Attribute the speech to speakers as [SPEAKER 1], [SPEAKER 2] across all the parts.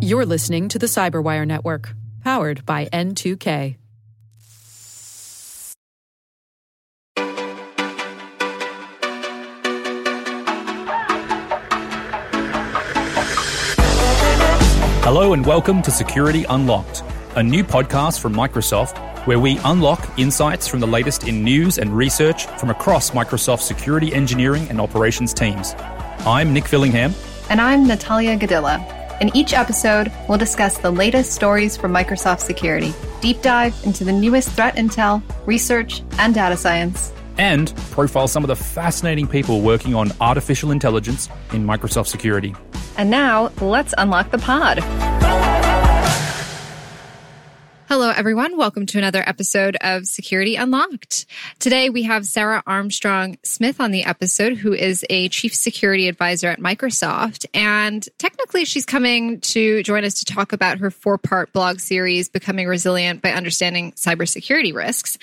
[SPEAKER 1] You're listening to the Cyberwire Network, powered by N2K.
[SPEAKER 2] Hello and welcome to Security Unlocked, a new podcast from Microsoft where we unlock insights from the latest in news and research from across Microsoft's security engineering and operations teams. I'm Nick Fillingham.
[SPEAKER 3] And I'm Natalia Godyla. In each episode, we'll discuss the latest stories from Microsoft Security, deep dive into the newest threat intel, research, and data science,
[SPEAKER 2] and profile some of the fascinating people working on artificial intelligence in Microsoft Security.
[SPEAKER 3] And now, let's unlock the pod. Hello, everyone. Welcome to another episode of Security Unlocked. Today, we have Sarah Armstrong Smith on the episode, who is a chief security advisor at Microsoft. And technically, she's coming to join us to talk about her four part blog series, Becoming Resilient by Understanding Cybersecurity Risks.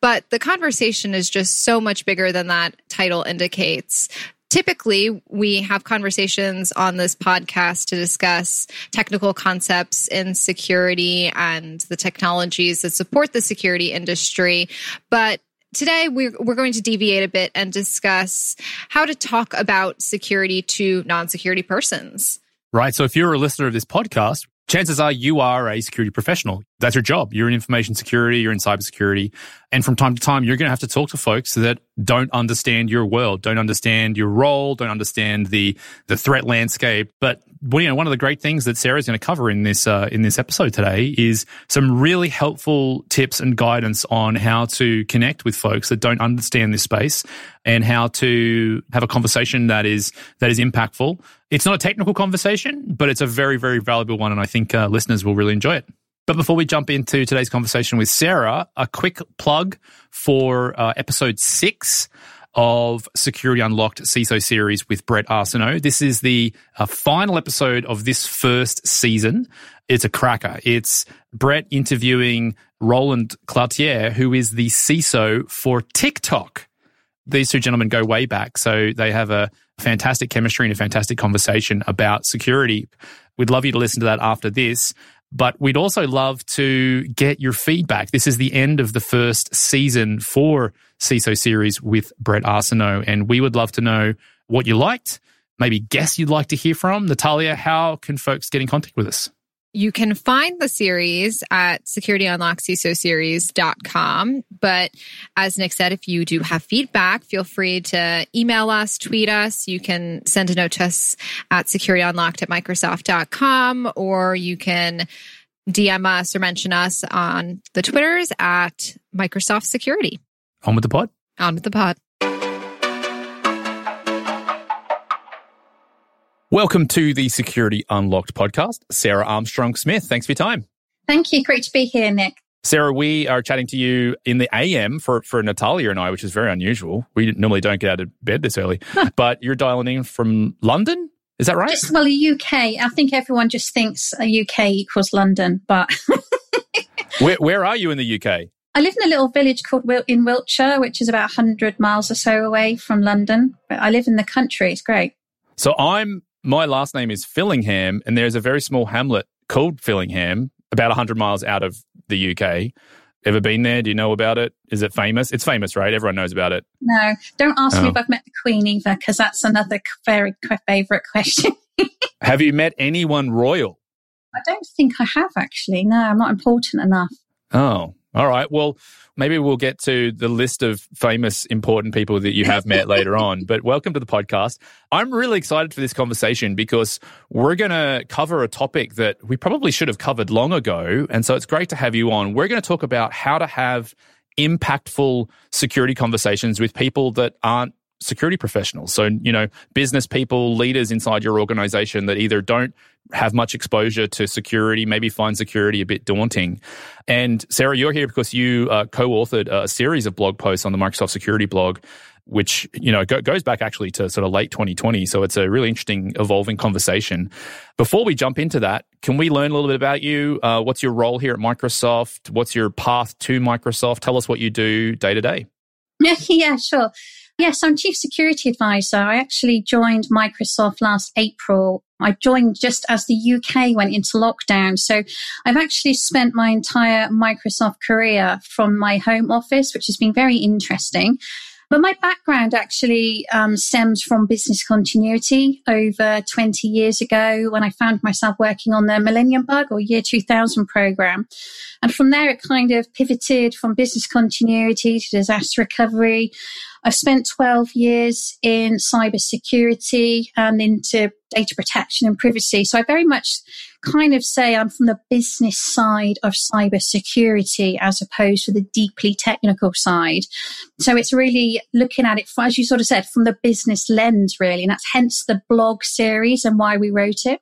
[SPEAKER 3] But the conversation is just so much bigger than that title indicates typically we have conversations on this podcast to discuss technical concepts in security and the technologies that support the security industry. But today we're, we're going to deviate a bit and discuss how to talk about security to non security persons.
[SPEAKER 2] Right. So if you're a listener of this podcast, chances are you are a security professional. That's your job. You're in information security, you're in cybersecurity. And from time to time, you're going to have to talk to folks that don't understand your world, don't understand your role, don't understand the, the threat landscape. But well, you know, one of the great things that Sarah's going to cover in this, uh, in this episode today is some really helpful tips and guidance on how to connect with folks that don't understand this space and how to have a conversation that is, that is impactful. It's not a technical conversation, but it's a very, very valuable one. And I think uh, listeners will really enjoy it. But before we jump into today's conversation with Sarah, a quick plug for uh, episode six of Security Unlocked CISO series with Bret Arsenault. This is the uh, final episode of this first season. It's a cracker. It's Bret interviewing Roland Cloutier, who is the CISO for TikTok. These two gentlemen go way back, so they have a fantastic chemistry and a fantastic conversation about security. We'd love you to listen to that after this. But we'd also love to get your feedback. This is the end of the first season for CISO series with Bret Arsenault. And we would love to know what you liked, maybe guests you'd like to hear from. Natalia, how can folks get in contact with us?
[SPEAKER 3] You can find the series at securityunlockcisoseries.com. But as Nick said, if you do have feedback, feel free to email us, tweet us. You can send a note to us at securityunlocked at microsoft.com, or you can DM us or mention us on the Twitters at Microsoft Security.
[SPEAKER 2] On with the pod.
[SPEAKER 3] On with the pod.
[SPEAKER 2] Welcome to the Security Unlocked podcast. Sarah Armstrong Smith, thanks for your time.
[SPEAKER 4] Thank you. Great to be here, Nick.
[SPEAKER 2] Sarah, we are chatting to you in the AM for, for Natalia and I, which is very unusual. We normally don't get out of bed this early, but you're dialing in from London. Is that right?
[SPEAKER 4] Just, well, the UK. I think everyone just thinks a UK equals London, but.
[SPEAKER 2] where, where are you in the UK?
[SPEAKER 4] I live in a little village called Wil- in Wiltshire, which is about 100 miles or so away from London. But I live in the country. It's great.
[SPEAKER 2] So I'm my last name is Fillingham, and there's a very small hamlet called Fillingham, about 100 miles out of the UK. Ever been there? Do you know about it? Is it famous? It's famous, right? Everyone knows about it.
[SPEAKER 4] No, don't ask oh. me if oh. I've met the Queen either, because that's another very favourite question.
[SPEAKER 2] have you met anyone royal?
[SPEAKER 4] I don't think I have actually. No, I'm not important enough.
[SPEAKER 2] Oh, all right. Well, maybe we'll get to the list of famous, important people that you have met later on. But welcome to the podcast. I'm really excited for this conversation because we're going to cover a topic that we probably should have covered long ago. And so it's great to have you on. We're going to talk about how to have impactful security conversations with people that aren't security professionals. So, you know, business people, leaders inside your organization that either don't have much exposure to security, maybe find security a bit daunting. And Sarah, you're here because you uh, co-authored a series of blog posts on the Microsoft Security blog, which you know go- goes back actually to sort of late 2020. So it's a really interesting, evolving conversation. Before we jump into that, can we learn a little bit about you? Uh, what's your role here at Microsoft? What's your path to Microsoft? Tell us what you do day to day.
[SPEAKER 4] Yeah, yeah, sure. Yes, I'm Chief Security Advisor. I actually joined Microsoft last April I joined just as the UK went into lockdown. So I've actually spent my entire Microsoft career from my home office, which has been very interesting. But my background actually um, stems from business continuity over 20 years ago when I found myself working on the Millennium Bug or Year 2000 program. And from there, it kind of pivoted from business continuity to disaster recovery. I've spent 12 years in cybersecurity and into data protection and privacy. So I very much kind of say I'm from the business side of cybersecurity as opposed to the deeply technical side. So it's really looking at it, as you sort of said, from the business lens, really. And that's hence the blog series and why we wrote it.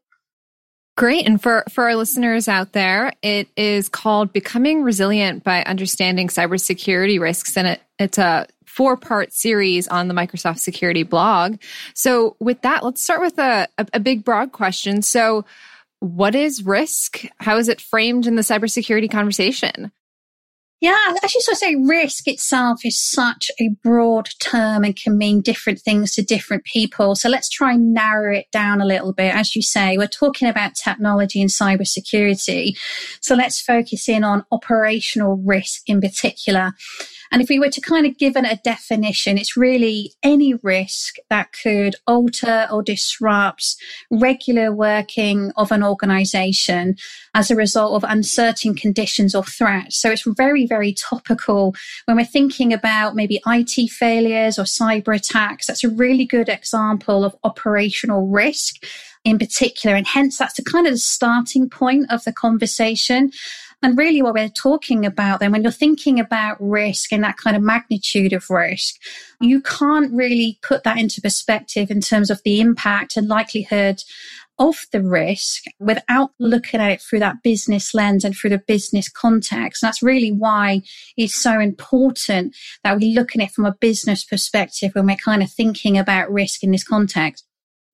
[SPEAKER 3] Great. And for, for our listeners out there, it is called Becoming Resilient by Understanding Cybersecurity Risks. And it, it's a four part series on the Microsoft Security blog. So, with that, let's start with a, a, a big, broad question. So, what is risk? How is it framed in the cybersecurity conversation?
[SPEAKER 4] Yeah, sort of say, risk itself is such a broad term and can mean different things to different people. So let's try and narrow it down a little bit. As you say, we're talking about technology and cybersecurity. So let's focus in on operational risk in particular. And if we were to kind of give it a definition, it's really any risk that could alter or disrupt regular working of an organization as a result of uncertain conditions or threats. So it's very, very topical when we're thinking about maybe IT failures or cyber attacks. That's a really good example of operational risk in particular. And hence that's the kind of the starting point of the conversation. And really what we're talking about then, when you're thinking about risk and that kind of magnitude of risk, you can't really put that into perspective in terms of the impact and likelihood of the risk without looking at it through that business lens and through the business context. And that's really why it's so important that we look at it from a business perspective when we're kind of thinking about risk in this context.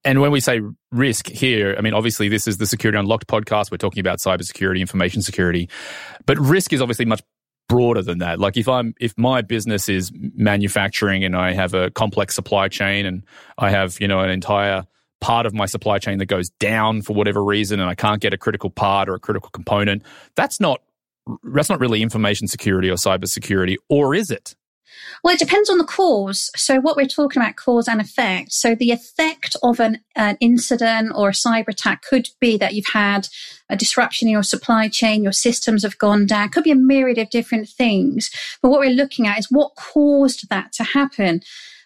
[SPEAKER 2] And when we say risk here, I mean, obviously, this is the Security Unlocked podcast. We're talking about cybersecurity, information security. But risk is obviously much broader than that. Like if I'm if my business is manufacturing and I have a complex supply chain and I have, you know, an entire part of my supply chain that goes down for whatever reason and I can't get a critical part or a critical component, that's not that's not really information security or cybersecurity, or is it?
[SPEAKER 4] Well, it depends on the cause. So, what we're talking about, cause and effect. So, the effect of an, an incident or a cyber attack could be that you've had a disruption in your supply chain, your systems have gone down. Could be a myriad of different things. But what we're looking at is what caused that to happen.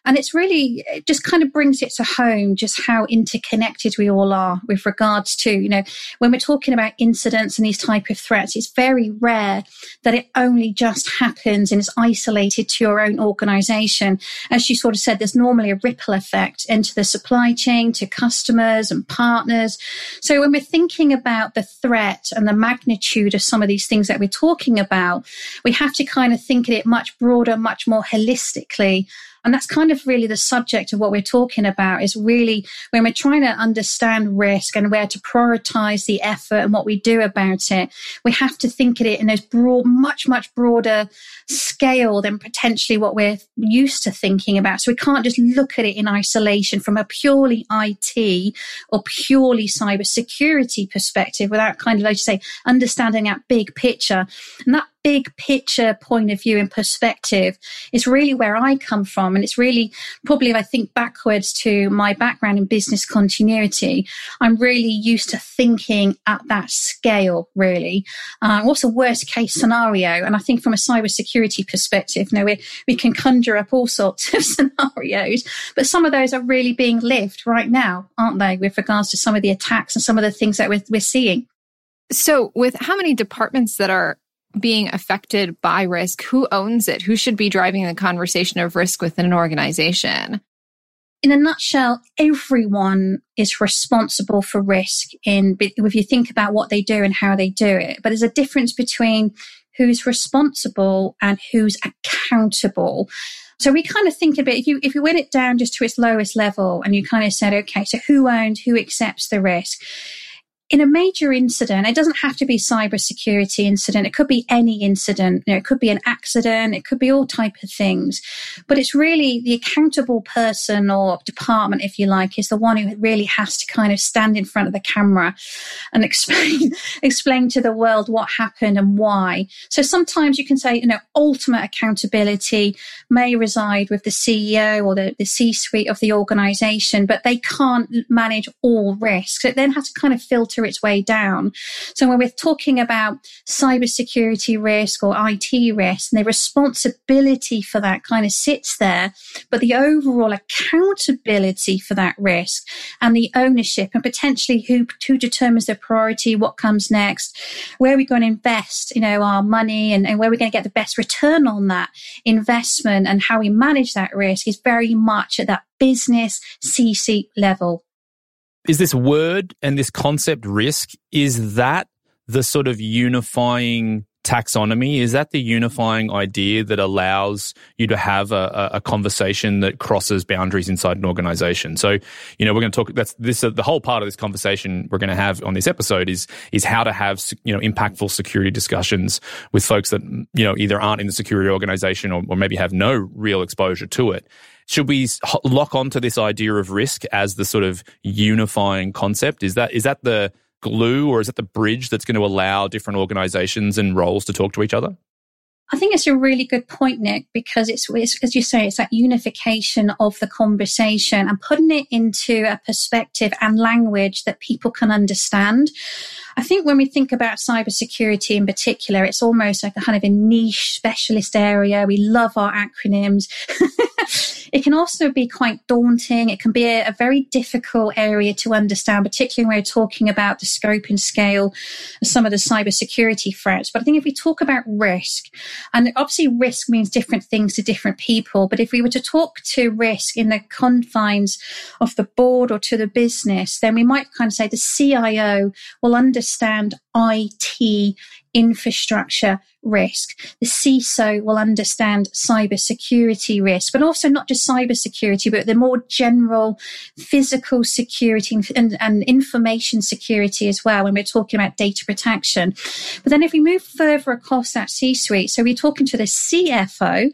[SPEAKER 4] And it's really, it just kind of brings it to home just how interconnected we all are with regards to, you know, when we're talking about incidents and these type of threats, it's very rare that it only just happens and is isolated to your own organization. As you sort of said, there's normally a ripple effect into the supply chain, to customers and partners. So when we're thinking about the threat and the magnitude of some of these things that we're talking about, we have to kind of think of it much broader, much more holistically and that's kind of really the subject of what we're talking about is really when we're trying to understand risk and where to prioritize the effort and what we do about it, we have to think of it in a broad, much, much broader scale than potentially what we're used to thinking about. So we can't just look at it in isolation from a purely IT or purely cybersecurity perspective without kind of, like you say, understanding that big picture. And that big picture point of view and perspective is really where I come from. And it's really probably, if I think backwards to my background in business continuity, I'm really used to thinking at that scale, really. Uh, what's a worst case scenario? And I think from a cybersecurity perspective, you know, we, we can conjure up all sorts of scenarios, but some of those are really being lived right now, aren't they, with regards to some of the attacks and some of the things that we're, we're seeing.
[SPEAKER 3] So, with how many departments that are being affected by risk, who owns it? Who should be driving the conversation of risk within an organization?
[SPEAKER 4] In a nutshell, everyone is responsible for risk in if you think about what they do and how they do it. But there's a difference between who's responsible and who's accountable. So we kind of think a bit, if you, if you went it down just to its lowest level and you kind of said, okay, so who owns, who accepts the risk? In a major incident, it doesn't have to be cybersecurity incident. It could be any incident. You know, it could be an accident. It could be all type of things. But it's really the accountable person or department, if you like, is the one who really has to kind of stand in front of the camera and explain explain to the world what happened and why. So sometimes you can say, you know, ultimate accountability may reside with the CEO or the, the C-suite of the organization, but they can't manage all risks. It then has to kind of filter filter its way down. So when we're talking about cybersecurity risk or IT risk, and the responsibility for that kind of sits there, but the overall accountability for that risk and the ownership and potentially who, who determines the priority, what comes next, where we're going to invest, you know, our money and, and where we're going to get the best return on that investment and how we manage that risk is very much at that business C-suite level
[SPEAKER 2] is this word and this concept risk, is that the sort of unifying taxonomy? Is that the unifying idea that allows you to have a, a, conversation that crosses boundaries inside an organization? So, you know, we're going to talk. That's this. Uh, the whole part of this conversation we're going to have on this episode is is how to have you know impactful security discussions with folks that you know either aren't in the security organization or, or maybe have no real exposure to it. Should we lock onto this idea of risk as the sort of unifying concept? Is that is that the glue or is it the bridge that's going to allow different organizations and roles to talk to each other?
[SPEAKER 4] I think it's a really good point, Nick, because it's, it's, as you say, it's that unification of the conversation and putting it into a perspective and language that people can understand. I think when we think about cybersecurity in particular, it's almost like a kind of a niche specialist area. We love our acronyms. it can also be quite daunting. It can be a, a, very difficult area to understand, particularly when we're talking about the scope and scale of some of the cybersecurity threats. But I think if we talk about risk, and obviously risk means different things to different people, but if we were to talk to risk in the confines of the board or to the business, then we might kind of say the CIO will understand IT infrastructure risk. The CISO will understand cybersecurity risk, but also not just cybersecurity, but the more general physical security and, and, information security as well when we're talking about data protection. But then if we move further across that C suite, so we're talking to the CFO,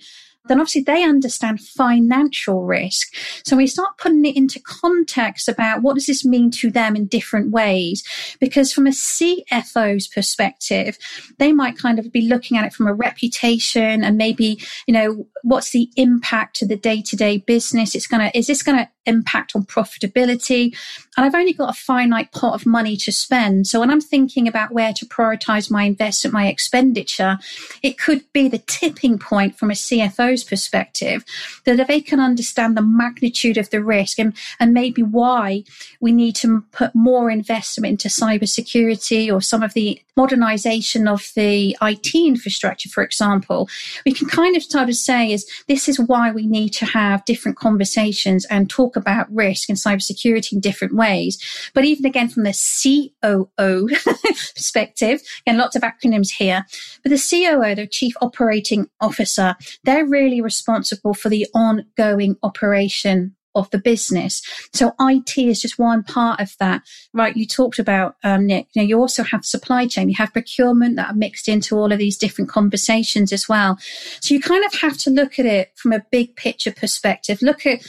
[SPEAKER 4] then obviously they understand financial risk. So we start putting it into context about what does this mean to them in different ways? Because from a CFO's perspective, they might kind of be looking at it from a reputation and maybe, you know, what's the impact to the day to day business? It's going to, is this going to impact on profitability? And I've only got a finite pot of money to spend. So when I'm thinking about where to prioritize my investment, my expenditure, it could be the tipping point from a CFO's perspective that if they can understand the magnitude of the risk and, and maybe why we need to put more investment into cybersecurity or some of the modernization of the IT infrastructure, for example, we can kind of start to say is this is why we need to have different conversations and talk about risk and cybersecurity in different ways. But even again, from the COO perspective, again, lots of acronyms here, but the COO, the Chief Operating Officer, they're really responsible for the ongoing operation of the business. So IT is just one part of that, right? You talked about, um, Nick, you know, you also have supply chain, you have procurement that are mixed into all of these different conversations as well. So you kind of have to look at it from a big picture perspective. Look at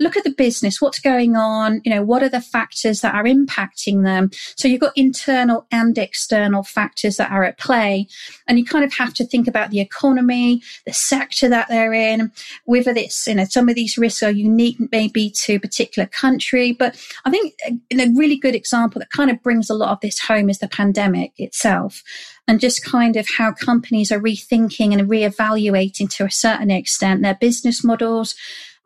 [SPEAKER 4] look at the business, what's going on, you know, what are the factors that are impacting them? So you've got internal and external factors that are at play. And you kind of have to think about the economy, the sector that they're in, whether it's, you know, some of these risks are unique maybe to a particular country. But I think in a really good example that kind of brings a lot of this home is the pandemic itself and just kind of how companies are rethinking and reevaluating to a certain extent their business models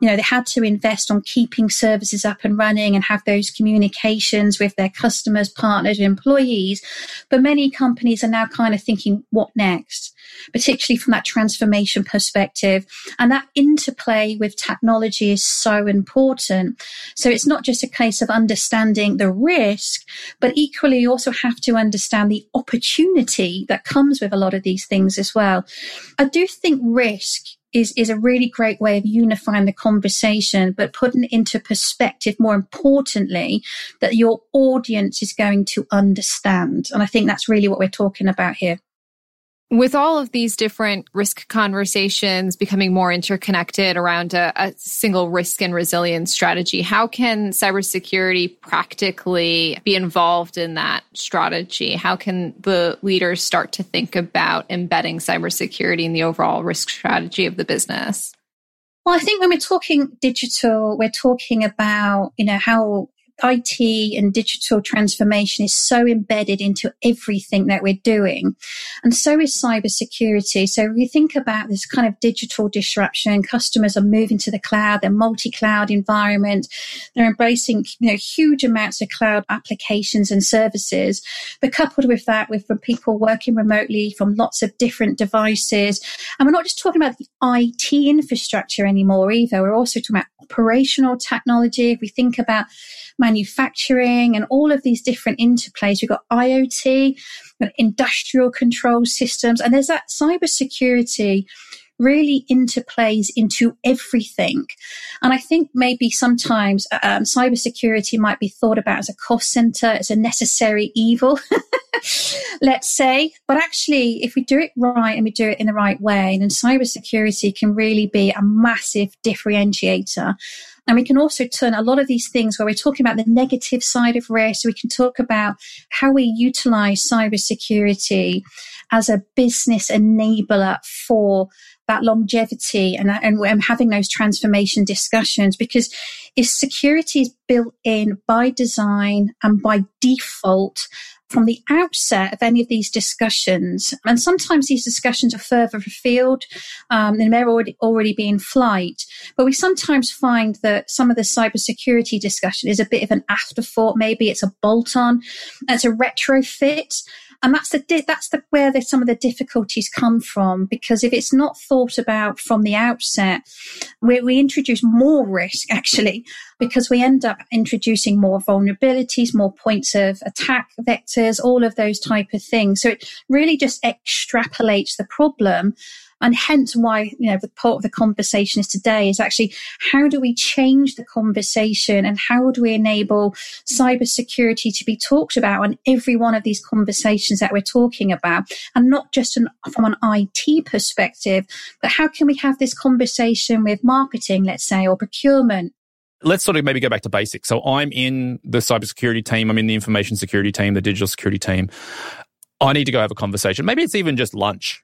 [SPEAKER 4] you know, they had to invest on keeping services up and running and have those communications with their customers, partners, employees. But many companies are now kind of thinking, what next? particularly from that transformation perspective. And that interplay with technology is so important. So it's not just a case of understanding the risk, but equally you also have to understand the opportunity that comes with a lot of these things as well. I do think risk is, is a really great way of unifying the conversation, but putting it into perspective, more importantly, that your audience is going to understand. And I think that's really what we're talking about here.
[SPEAKER 3] With all of these different risk conversations becoming more interconnected around a, a, single risk and resilience strategy, how can cybersecurity practically be involved in that strategy? How can the leaders start to think about embedding cybersecurity in the overall risk strategy of the business?
[SPEAKER 4] Well, I think when we're talking digital, we're talking about, you know, how IT and digital transformation is so embedded into everything that we're doing. And so is cybersecurity. So if you think about this kind of digital disruption, customers are moving to the cloud, they're multi-cloud environment, they're embracing, you know, huge amounts of cloud applications and services. But coupled with that, with people working remotely from lots of different devices. And we're not just talking about the IT infrastructure anymore either. We're also talking about operational technology. If we think about manufacturing and all of these different interplays. We've got IoT, industrial control systems, and there's that cybersecurity really interplays into everything. And I think maybe sometimes um, cybersecurity might be thought about as a cost center, as a necessary evil, let's say. But actually, if we do it right and we do it in the right way, then cybersecurity can really be a massive differentiator and we can also turn a lot of these things where we're talking about the negative side of risk. We can talk about how we utilize cybersecurity as a business enabler for that longevity and, and, and having those transformation discussions because if security is built in by design and by default from the outset of any of these discussions, and sometimes these discussions are further afield um, and they're already, already be in flight, but we sometimes find that some of the cybersecurity discussion is a bit of an afterthought. Maybe it's a bolt on, it's a retrofit. And that's the, that's the, where the, some of the difficulties come from. Because if it's not thought about from the outset, we, we introduce more risk actually, because we end up introducing more vulnerabilities, more points of attack vectors, all of those type of things. So it really just extrapolates the problem and hence why, you know, the part of the conversation is today is actually how do we change the conversation and how do we enable cybersecurity to be talked about on every one of these conversations that we're talking about and not just an, from an IT perspective, but how can we have this conversation with marketing, let's say, or procurement
[SPEAKER 2] let's sort of maybe go back to basics. So I'm in the cybersecurity team, I'm in the information security team, the digital security team. I need to go have a conversation. Maybe it's even just lunch.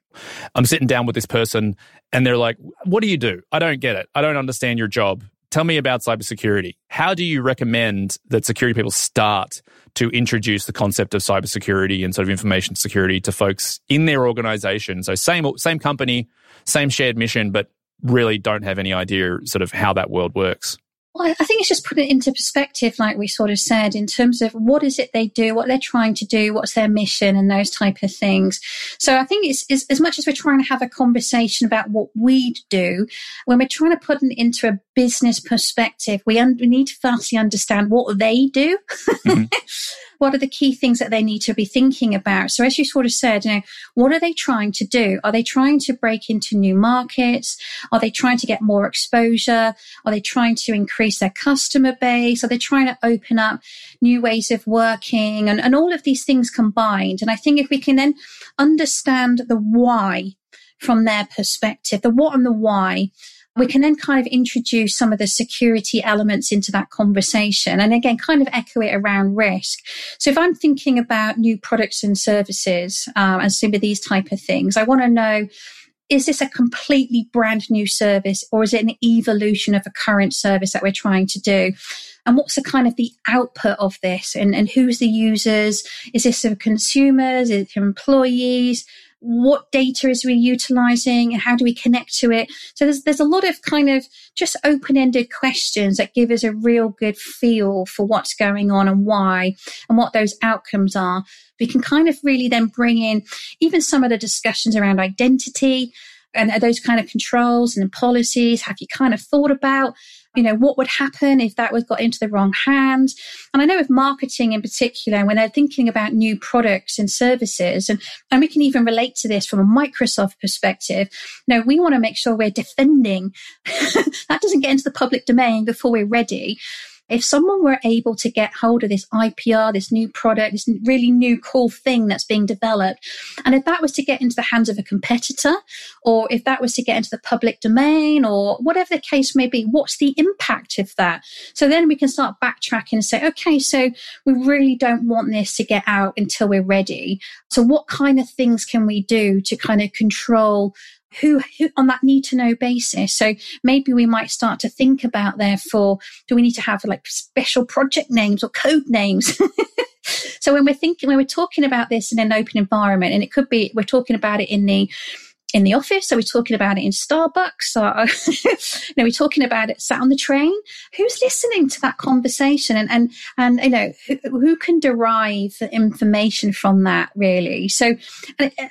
[SPEAKER 2] I'm sitting down with this person and they're like, What do you do? I don't get it. I don't understand your job. Tell me about cybersecurity. How do you recommend that security people start to introduce the concept of cybersecurity and sort of information security to folks in their organization? So, same, same company, same shared mission, but really don't have any idea sort of how that world works.
[SPEAKER 4] Well, I think it's just put it into perspective, like we sort of said, in terms of what is it they do, what they're trying to do, what's their mission, and those type of things. So I think it's, it's as much as we're trying to have a conversation about what we do, when we're trying to put it into a business perspective, we, un- we need to firstly understand what they do. Mm-hmm. what are the key things that they need to be thinking about? So as you sort of said, you know, what are they trying to do? Are they trying to break into new markets? Are they trying to get more exposure? Are they trying to increase their customer base? Are they trying to open up new ways of working and, and all of these things combined? And I think if we can then understand the why from their perspective, the what and the why, we can then kind of introduce some of the security elements into that conversation and again kind of echo it around risk. So if i'm thinking about new products and services um, and some of these type of things i want to know is this a completely brand new service or is it an evolution of a current service that we're trying to do? And what's the kind of the output of this? And, and who's the users? Is this of consumers? Is it employees what data is we utilizing and how do we connect to it? So there's, there's a lot of kind of just open ended questions that give us a real good feel for what's going on and why and what those outcomes are. We can kind of really then bring in even some of the discussions around identity and those kind of controls and policies. Have you kind of thought about you know, what would happen if that was got into the wrong hands? And I know with marketing in particular, when they're thinking about new products and services, and, and we can even relate to this from a Microsoft perspective, you know, we want to make sure we're defending that doesn't get into the public domain before we're ready. If someone were able to get hold of this IPR, this new product, this really new cool thing that's being developed, and if that was to get into the hands of a competitor, or if that was to get into the public domain, or whatever the case may be, what's the impact of that? So then we can start backtracking and say, okay, so we really don't want this to get out until we're ready. So what kind of things can we do to kind of control who, who on that need to know basis. So maybe we might start to think about therefore, do we need to have like special project names or code names? so when we're thinking, when we're talking about this in an open environment, and it could be, we're talking about it in the in the office? Are we talking about it in Starbucks? Are, you know, we're talking about it sat on the train. Who's listening to that conversation? And, and, and, you know, who, who can derive the information from that really? So,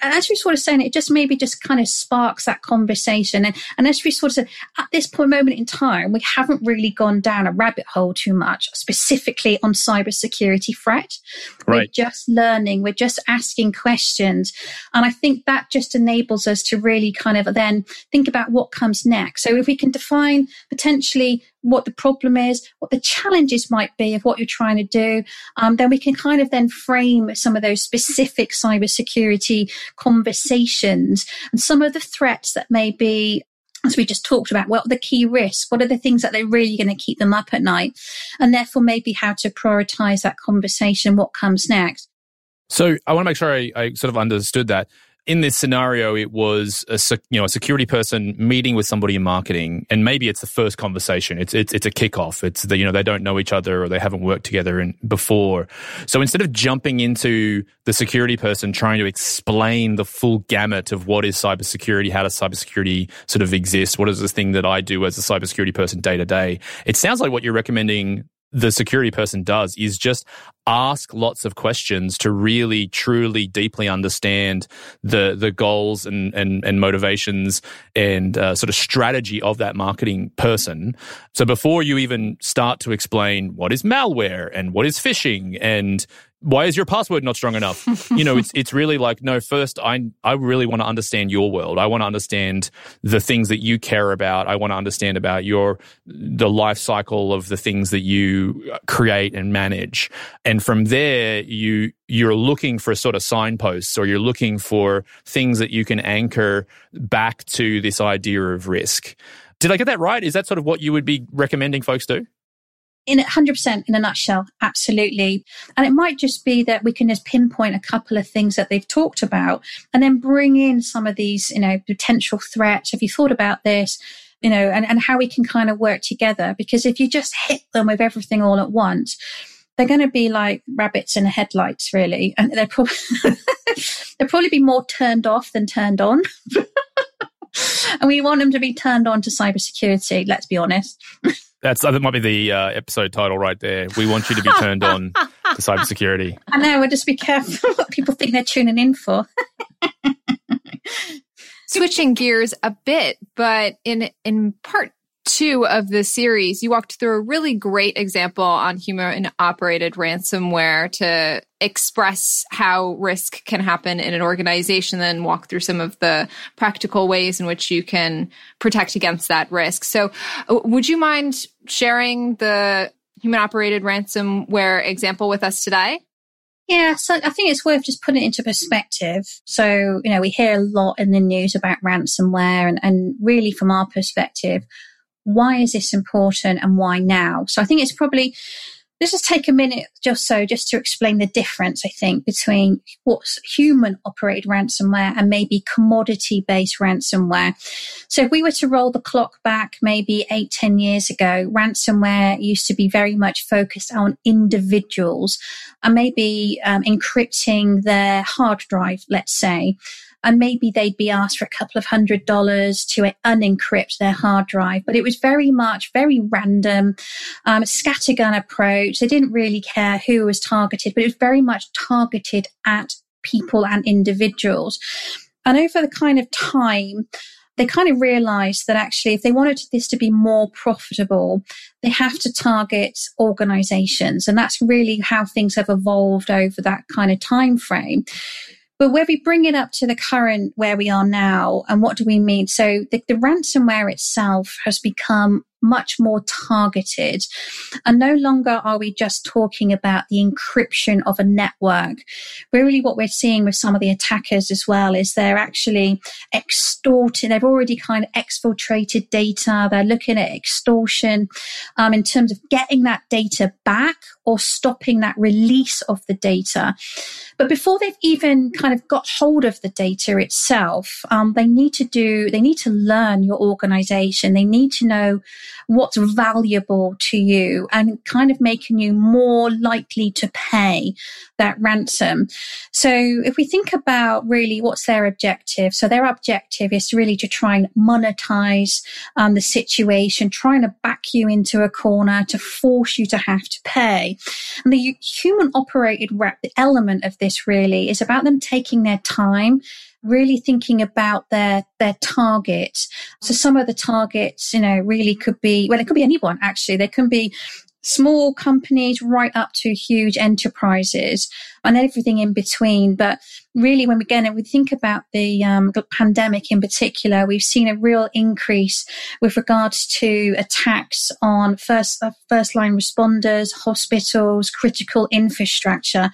[SPEAKER 4] as we sort of saying, it just maybe just kind of sparks that conversation. And, and as we sort of said, at this point moment in time, we haven't really gone down a rabbit hole too much, specifically on cybersecurity threat. Right. We're just learning. We're just asking questions. And I think that just enables us to to really kind of then think about what comes next. So if we can define potentially what the problem is, what the challenges might be of what you're trying to do, um, then we can kind of then frame some of those specific cybersecurity conversations and some of the threats that may be as we just talked about, what are the key risks? What are the things that they're really going to keep them up at night? And therefore, maybe how to prioritize that conversation, what comes next.
[SPEAKER 2] So I want to make sure I, I sort of understood that in this scenario, it was a you know a security person meeting with somebody in marketing, and maybe it's the first conversation. It's it's it's a kickoff. It's the you know they don't know each other or they haven't worked together in, before. So instead of jumping into the security person trying to explain the full gamut of what is cybersecurity, how does cybersecurity sort of exist, what is this thing that I do as a cybersecurity person day to day, it sounds like what you're recommending the security person does is just ask lots of questions to really truly deeply understand the the goals and and, and motivations and uh, sort of strategy of that marketing person. So before you even start to explain what is malware and what is phishing and why is your password not strong enough? you know, it's it's really like no. First, I I really want to understand your world. I want to understand the things that you care about. I want to understand about your the life cycle of the things that you uh, create and manage. And from there, you you're looking for sort of signposts, or you're looking for things that you can anchor back to this idea of risk. Did I get that right? Is that sort of what you would be recommending folks do?
[SPEAKER 4] In 100% in a nutshell absolutely. And it might just be that we can just pinpoint a couple of things that they've talked about and then bring in some of these you know potential threats. Have you thought about this? You know and, and how we can kind of work together because if you just hit them with everything all at once they're going to be like rabbits in the headlights really. And they're probably they'll probably be more turned off than turned on. And we want them to be turned on to cybersecurity let's be honest
[SPEAKER 2] That's that might be the uh, episode title right there. We want you to be turned on to cybersecurity.
[SPEAKER 4] I know. We'll just be careful what people think they're tuning in for.
[SPEAKER 3] Switching gears a bit, but in in part two of the series, you walked through a really great example on human operated ransomware to express how risk can happen in an organization, then walk through some of the practical ways in which you can protect against that risk. So, uh, would you mind sharing the human operated ransomware example with us today?
[SPEAKER 4] Yeah, so I think it's worth just putting it into perspective. So, you know, we hear a lot in the news about ransomware and, and really from our perspective, why is this important and why now? So I think it's probably, let's just take a minute just so, just to explain the difference, I think, between what's human operated ransomware and maybe commodity based ransomware. So if we were to roll the clock back maybe eight, ten years ago, ransomware used to be very much focused on individuals and maybe um, encrypting their hard drive, let's say and maybe they'd be asked for a couple of hundred dollars to unencrypt their hard drive. But it was very much very random, um, scattergun approach. They didn't really care who was targeted, but it was very much targeted at people and individuals. And over the kind of time, they kind of realized that actually if they wanted this to be more profitable they have to target organizations and that's really how things have evolved over that kind of time frame but where we bring it up to the current where we are now and what do we mean so the, the ransomware itself has become much more targeted. And no longer are we just talking about the encryption of a network. Really, what we're seeing with some of the attackers as well is they're actually extorting, they've already kind of exfiltrated data. They're looking at extortion um, in terms of getting that data back or stopping that release of the data. But before they've even kind of got hold of the data itself, um, they need to do, they need to learn your organization. They need to know what's valuable to you and kind of making you more likely to pay that ransom. So if we think about really what's their objective, so their objective is really to try and monetize um, the situation, trying to back you into a corner to force you to have to pay. And the human operated rep, the element of this really is about them taking their time really thinking about their their target. So some of the targets, you know, really could be well, it could be anyone actually. They can be small companies right up to huge enterprises and everything in between. But really, when we again we think about the, um, pandemic in particular, we've seen a real increase with regards to attacks on first uh, first line responders, hospitals, critical infrastructure,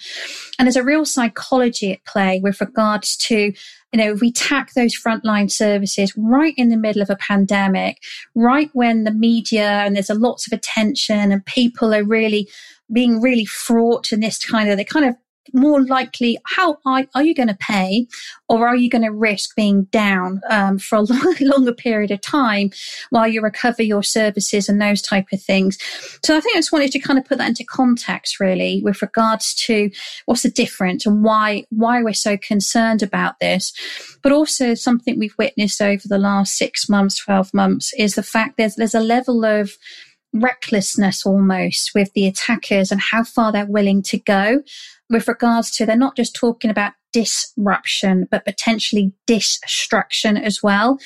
[SPEAKER 4] and there's a real psychology at play with regards to you know, if we tack those frontline services right in the middle of a pandemic, right when the media and there's a lots of attention and people are really being really fraught in this kind of, they kind of more likely how are, are you going to pay or are you going to risk being down um, for a long, longer period of time while you recover your services and those type of things? So i think i just wanted to kind of put that into context really with regards to what's the difference and why why we're so concerned about this. But also something we've witnessed over the last six months 12 months is the fact there's there's a level of recklessness almost with the attackers and how far they're willing to go with regards to they're not just talking about disruption, but potentially destruction as well.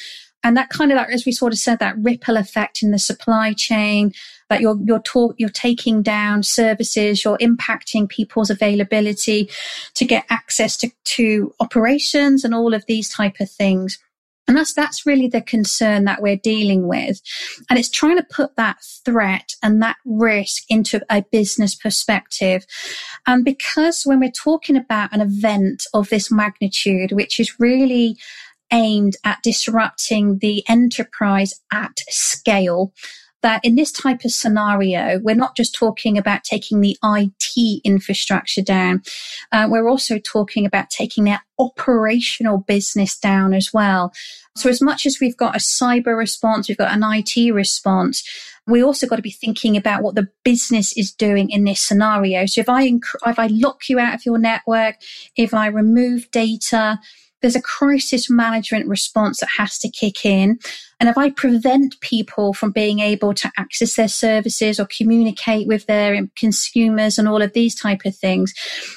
[SPEAKER 4] And that kind of, that, as we sort of said, that ripple effect in the supply chain, that you're, you're, talk, you're taking down services, you're impacting people's availability to get access to, to operations and all of these type of things. And that's, that's really the concern that we're dealing with. And it's trying to put that threat and that risk into a business perspective. And because when we're talking about an event of this magnitude, which is really aimed at disrupting the enterprise at scale, that in this type of scenario, we're not just talking about taking the IT infrastructure down. Uh, we're also talking about taking their operational business down as well. So as much as we've got a cyber response, we've got an IT response, we also got to be thinking about what the business is doing in this scenario. So if I, inc- if I lock you out of your network, if I remove data, there's a crisis management response that has to kick in. And if I prevent people from being able to access their services or communicate with their consumers and all of these type of things,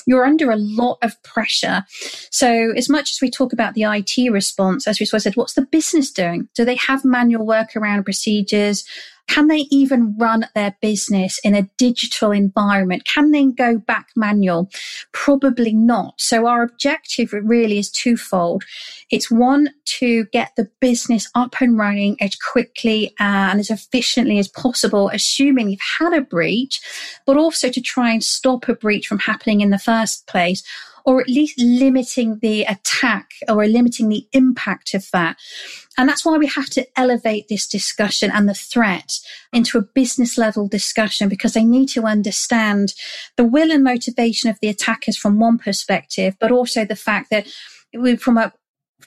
[SPEAKER 4] you're under a lot of pressure. So as much as we talk about the IT response, as we said, what's the business doing? Do they have manual workaround procedures? Can they even run their business in a digital environment? Can they go back manual? Probably not. So our objective really is twofold. It's one to get the business up and running as quickly uh, and as efficiently as possible, assuming you've had a breach, but also to try and stop a breach from happening in the first place or at least limiting the attack or limiting the impact of that. And that's why we have to elevate this discussion and the threat into a business level discussion because they need to understand the will and motivation of the attackers from one perspective, but also the fact that we, from a,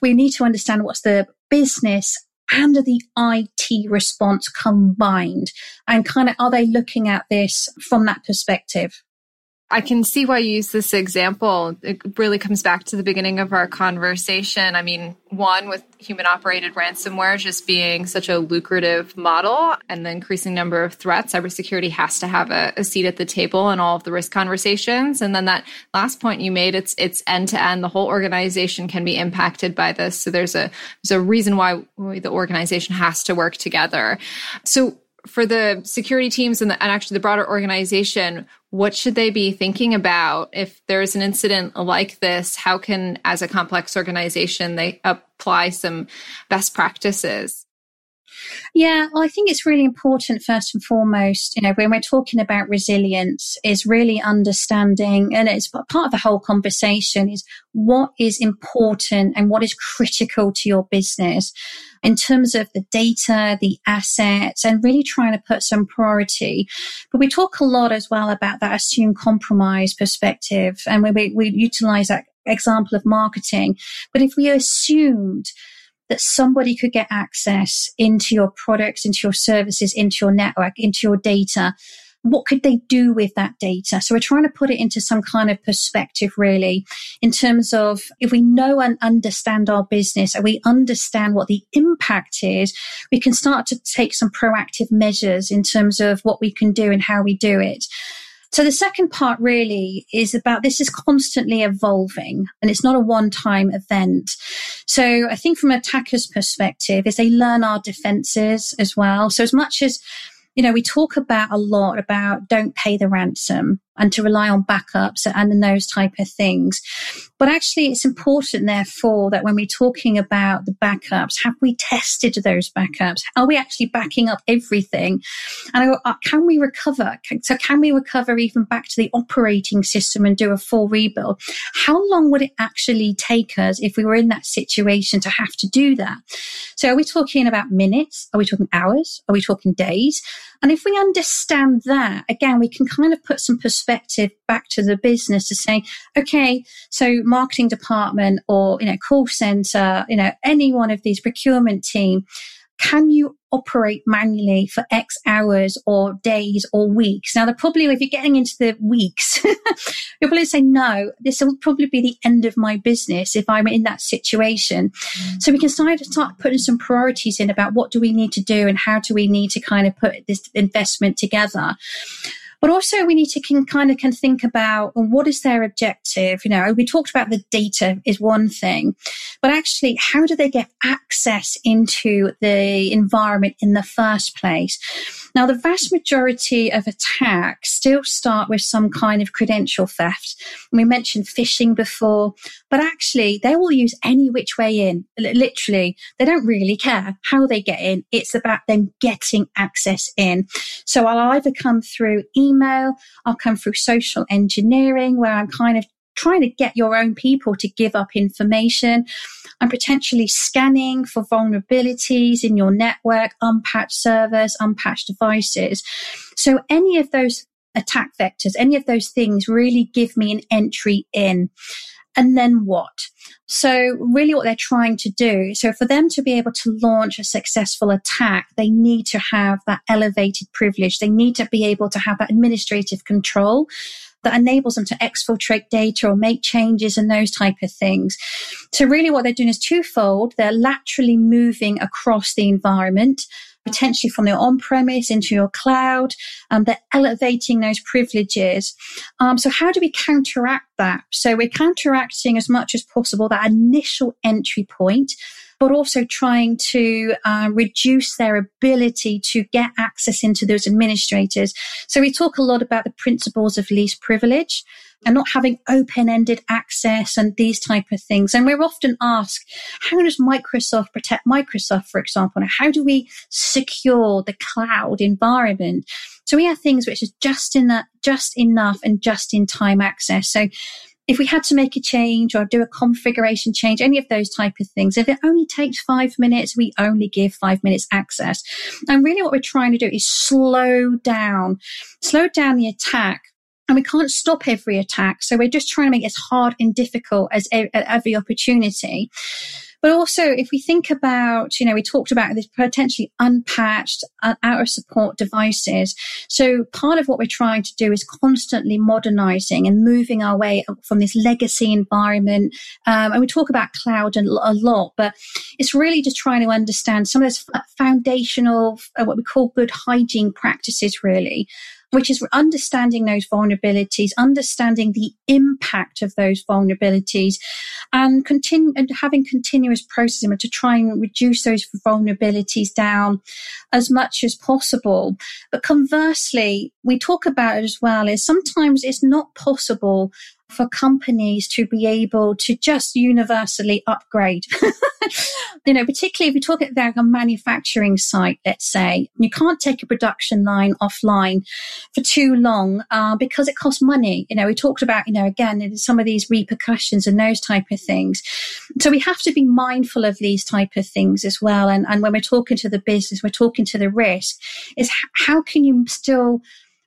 [SPEAKER 4] we need to understand what's the business and the IT response combined and kind of are they looking at this from that perspective?
[SPEAKER 3] I can see why you use this example. It really comes back to the beginning of our conversation. I mean, one with human operated ransomware just being such a lucrative model and the increasing number of threats, cybersecurity has to have a, a seat at the table in all of the risk conversations. And then that last point you made, it's it's end to end. The whole organization can be impacted by this. So there's a there's a reason why the organization has to work together. So for the security teams and, the, and, actually the broader organization, what should they be thinking about if there's an incident like this? How can, as a complex organization, they apply some best practices?
[SPEAKER 4] Yeah, well, I think it's really important, first and foremost, you know, when we're talking about resilience, is really understanding, and it's part of the whole conversation, is what is important and what is critical to your business in terms of the data, the assets, and really trying to put some priority. But we talk a lot as well about that assumed compromise perspective, and we, we utilize that example of marketing. But if we assumed that somebody could get access into your products, into your services, into your network, into your data. What could they do with that data? So we're trying to put it into some kind of perspective, really, in terms of if we know and understand our business and we understand what the impact is, we can start to take some proactive measures in terms of what we can do and how we do it. So the second part really is about this is constantly evolving and it's not a one time event. So I think from attacker's perspective is they learn our defenses as well. So as much as you know, we talk about a lot about don't pay the ransom and to rely on backups and those type of things. But actually, it's important, therefore, that when we're talking about the backups, have we tested those backups? Are we actually backing up everything? And uh, can we recover? So, can we recover even back to the operating system and do a full rebuild? How long would it actually take us if we were in that situation to have to do that? So, are we talking about minutes? Are we talking hours? Are we talking days? And if we understand that, again, we can kind of put some perspective back to the business to say, okay, so marketing department or, you know, call center, you know, any one of these procurement team, can you operate manually for X hours or days or weeks? Now, they're probably, if you're getting into the weeks, you'll probably say, no, this will probably be the end of my business if I'm in that situation. Mm. So we can start to start putting some priorities in about what do we need to do and how do we need to kind of put this investment together. But also we need to can kind of can think about what is their objective? You know, we talked about the data is one thing, but actually how do they get access into the environment in the first place? Now, the vast majority of attacks still start with some kind of credential theft. We mentioned phishing before, but actually they will use any which way in. Literally, they don't really care how they get in. It's about them getting access in. So I'll either come through email, I'll come through social engineering where I'm kind of trying to get your own people to give up information and potentially scanning for vulnerabilities in your network, unpatched servers, unpatched devices. So any of those attack vectors, any of those things really give me an entry in. And then what? So really what they're trying to do. So for them to be able to launch a successful attack, they need to have that elevated privilege. They need to be able to have that administrative control that enables them to exfiltrate data or make changes and those type of things. So really what they're doing is twofold. They're laterally moving across the environment potentially from your on-premise into your cloud. Um, they're elevating those privileges. Um, so how do we counteract that? So we're counteracting as much as possible that initial entry point but also trying to uh, reduce their ability to get access into those administrators. So we talk a lot about the principles of least privilege and not having open-ended access and these type of things. And we're often asked, how does Microsoft protect Microsoft, for example? And how do we secure the cloud environment? So we have things which is just in that, just enough and just in time access. So if we had to make a change or do a configuration change, any of those type of things, if it only takes five minutes, we only give five minutes access. And really what we're trying to do is slow down, slow down the attack and we can't stop every attack. So we're just trying to make it as hard and difficult as every opportunity. But also, if we think about, you know, we talked about this potentially unpatched, uh, out of support devices. So part of what we're trying to do is constantly modernizing and moving our way from this legacy environment. Um, and we talk about cloud a, lot, but it's really just trying to understand some of those foundational, uh, what we call good hygiene practices, really which is understanding those vulnerabilities, understanding the impact of those vulnerabilities, and continue and having continuous processing to try and reduce those vulnerabilities down as much as possible. But conversely, we talk about it as well is sometimes it's not possible for companies to be able to just universally upgrade. you know, particularly if we talk about a manufacturing site, let's say, you can't take a production line offline for too long uh, because it costs money. You know, we talked about, you know, again, some of these repercussions and those type of things. So we have to be mindful of these type of things as well. And, and when we're talking to the business, we're talking to the risk is how can you still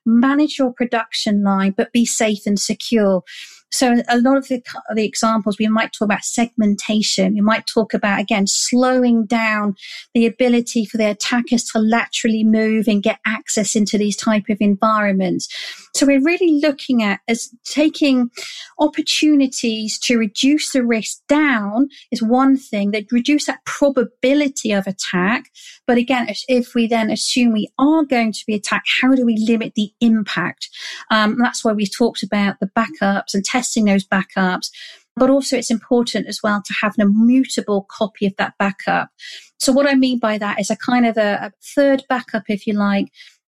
[SPEAKER 4] manage your production line, but be safe and secure. So a lot of the, the examples, we might talk about segmentation. We might talk about, again, slowing down the ability for the attackers to laterally move and get access into these type of environments. So we're really looking at as taking opportunities to reduce the risk down is one thing that reduce that probability of attack. But again, if we then assume we are going to be attacked, how do we limit the impact? Um, that's why we talked about the backups and testing those backups. But also it's important as well to have an immutable copy of that backup. So what I mean by that is a kind of a, a third backup, if you like,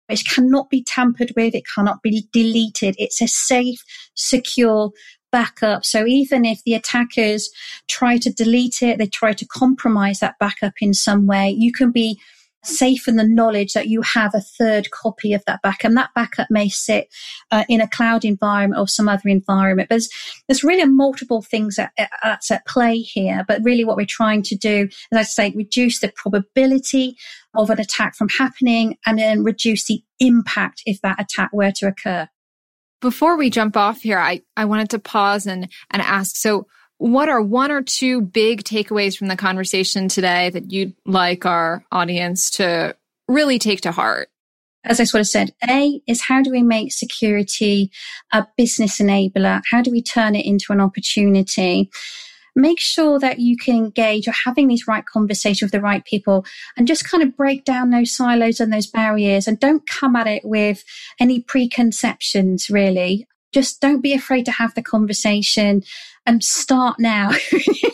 [SPEAKER 4] which cannot be tampered with. It cannot be deleted. It's a safe, secure backup. So even if the attackers try to delete it, they try to compromise that backup in some way, you can be safe in the knowledge that you have a third copy of that backup. And that backup may sit uh, in a cloud environment or some other environment. But there's, there's really multiple things that, that's at play here. But really what we're trying to do, as I say, reduce the probability of an attack from happening and then reduce the impact if that attack were to occur.
[SPEAKER 3] Before we jump off here, I, I wanted to pause and, and ask, so what are one or two big takeaways from the conversation today that you'd like our audience to really take to heart?
[SPEAKER 4] As I sort of said, A is how do we make security a business enabler? How do we turn it into an opportunity? Make sure that you can engage or having these right conversations with the right people and just kind of break down those silos and those barriers and don't come at it with any preconceptions really. Just don't be afraid to have the conversation and start now,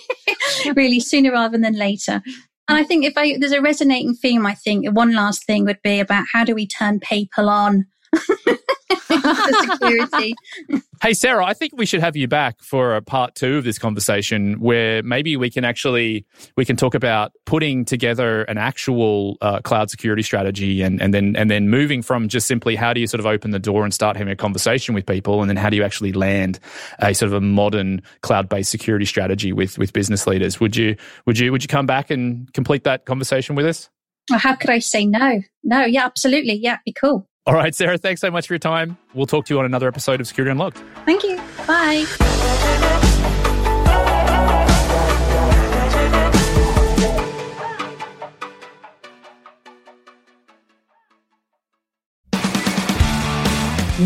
[SPEAKER 4] really sooner rather than later. And I think if I, there's a resonating theme, I think one last thing would be about how do we turn people on? security.
[SPEAKER 2] hey, Sarah, I think we should have you back for a part two of this conversation where maybe we can actually we can talk about putting together an actual uh, cloud security strategy and, and then and then moving from just simply how do you sort of open the door and start having a conversation with people and then how do you actually land a sort of a modern cloud based security strategy with with business leaders. Would you would you would you come back and complete that conversation with us?
[SPEAKER 4] Well, how could I say no? No, yeah, absolutely. Yeah, be cool.
[SPEAKER 2] All right, Sarah, thanks so much for your time. We'll talk to you on another episode of Security Unlocked.
[SPEAKER 4] Thank you. Bye.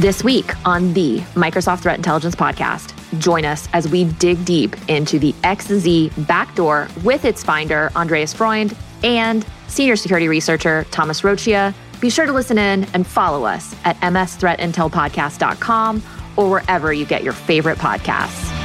[SPEAKER 5] This week on the Microsoft Threat Intelligence Podcast, join us as we dig deep into the XZ backdoor with its finder, Andres Freund, and senior security researcher, Thomas Roccia be sure to listen in and follow us at msthreatintelpodcast.com or wherever you get your favorite podcasts.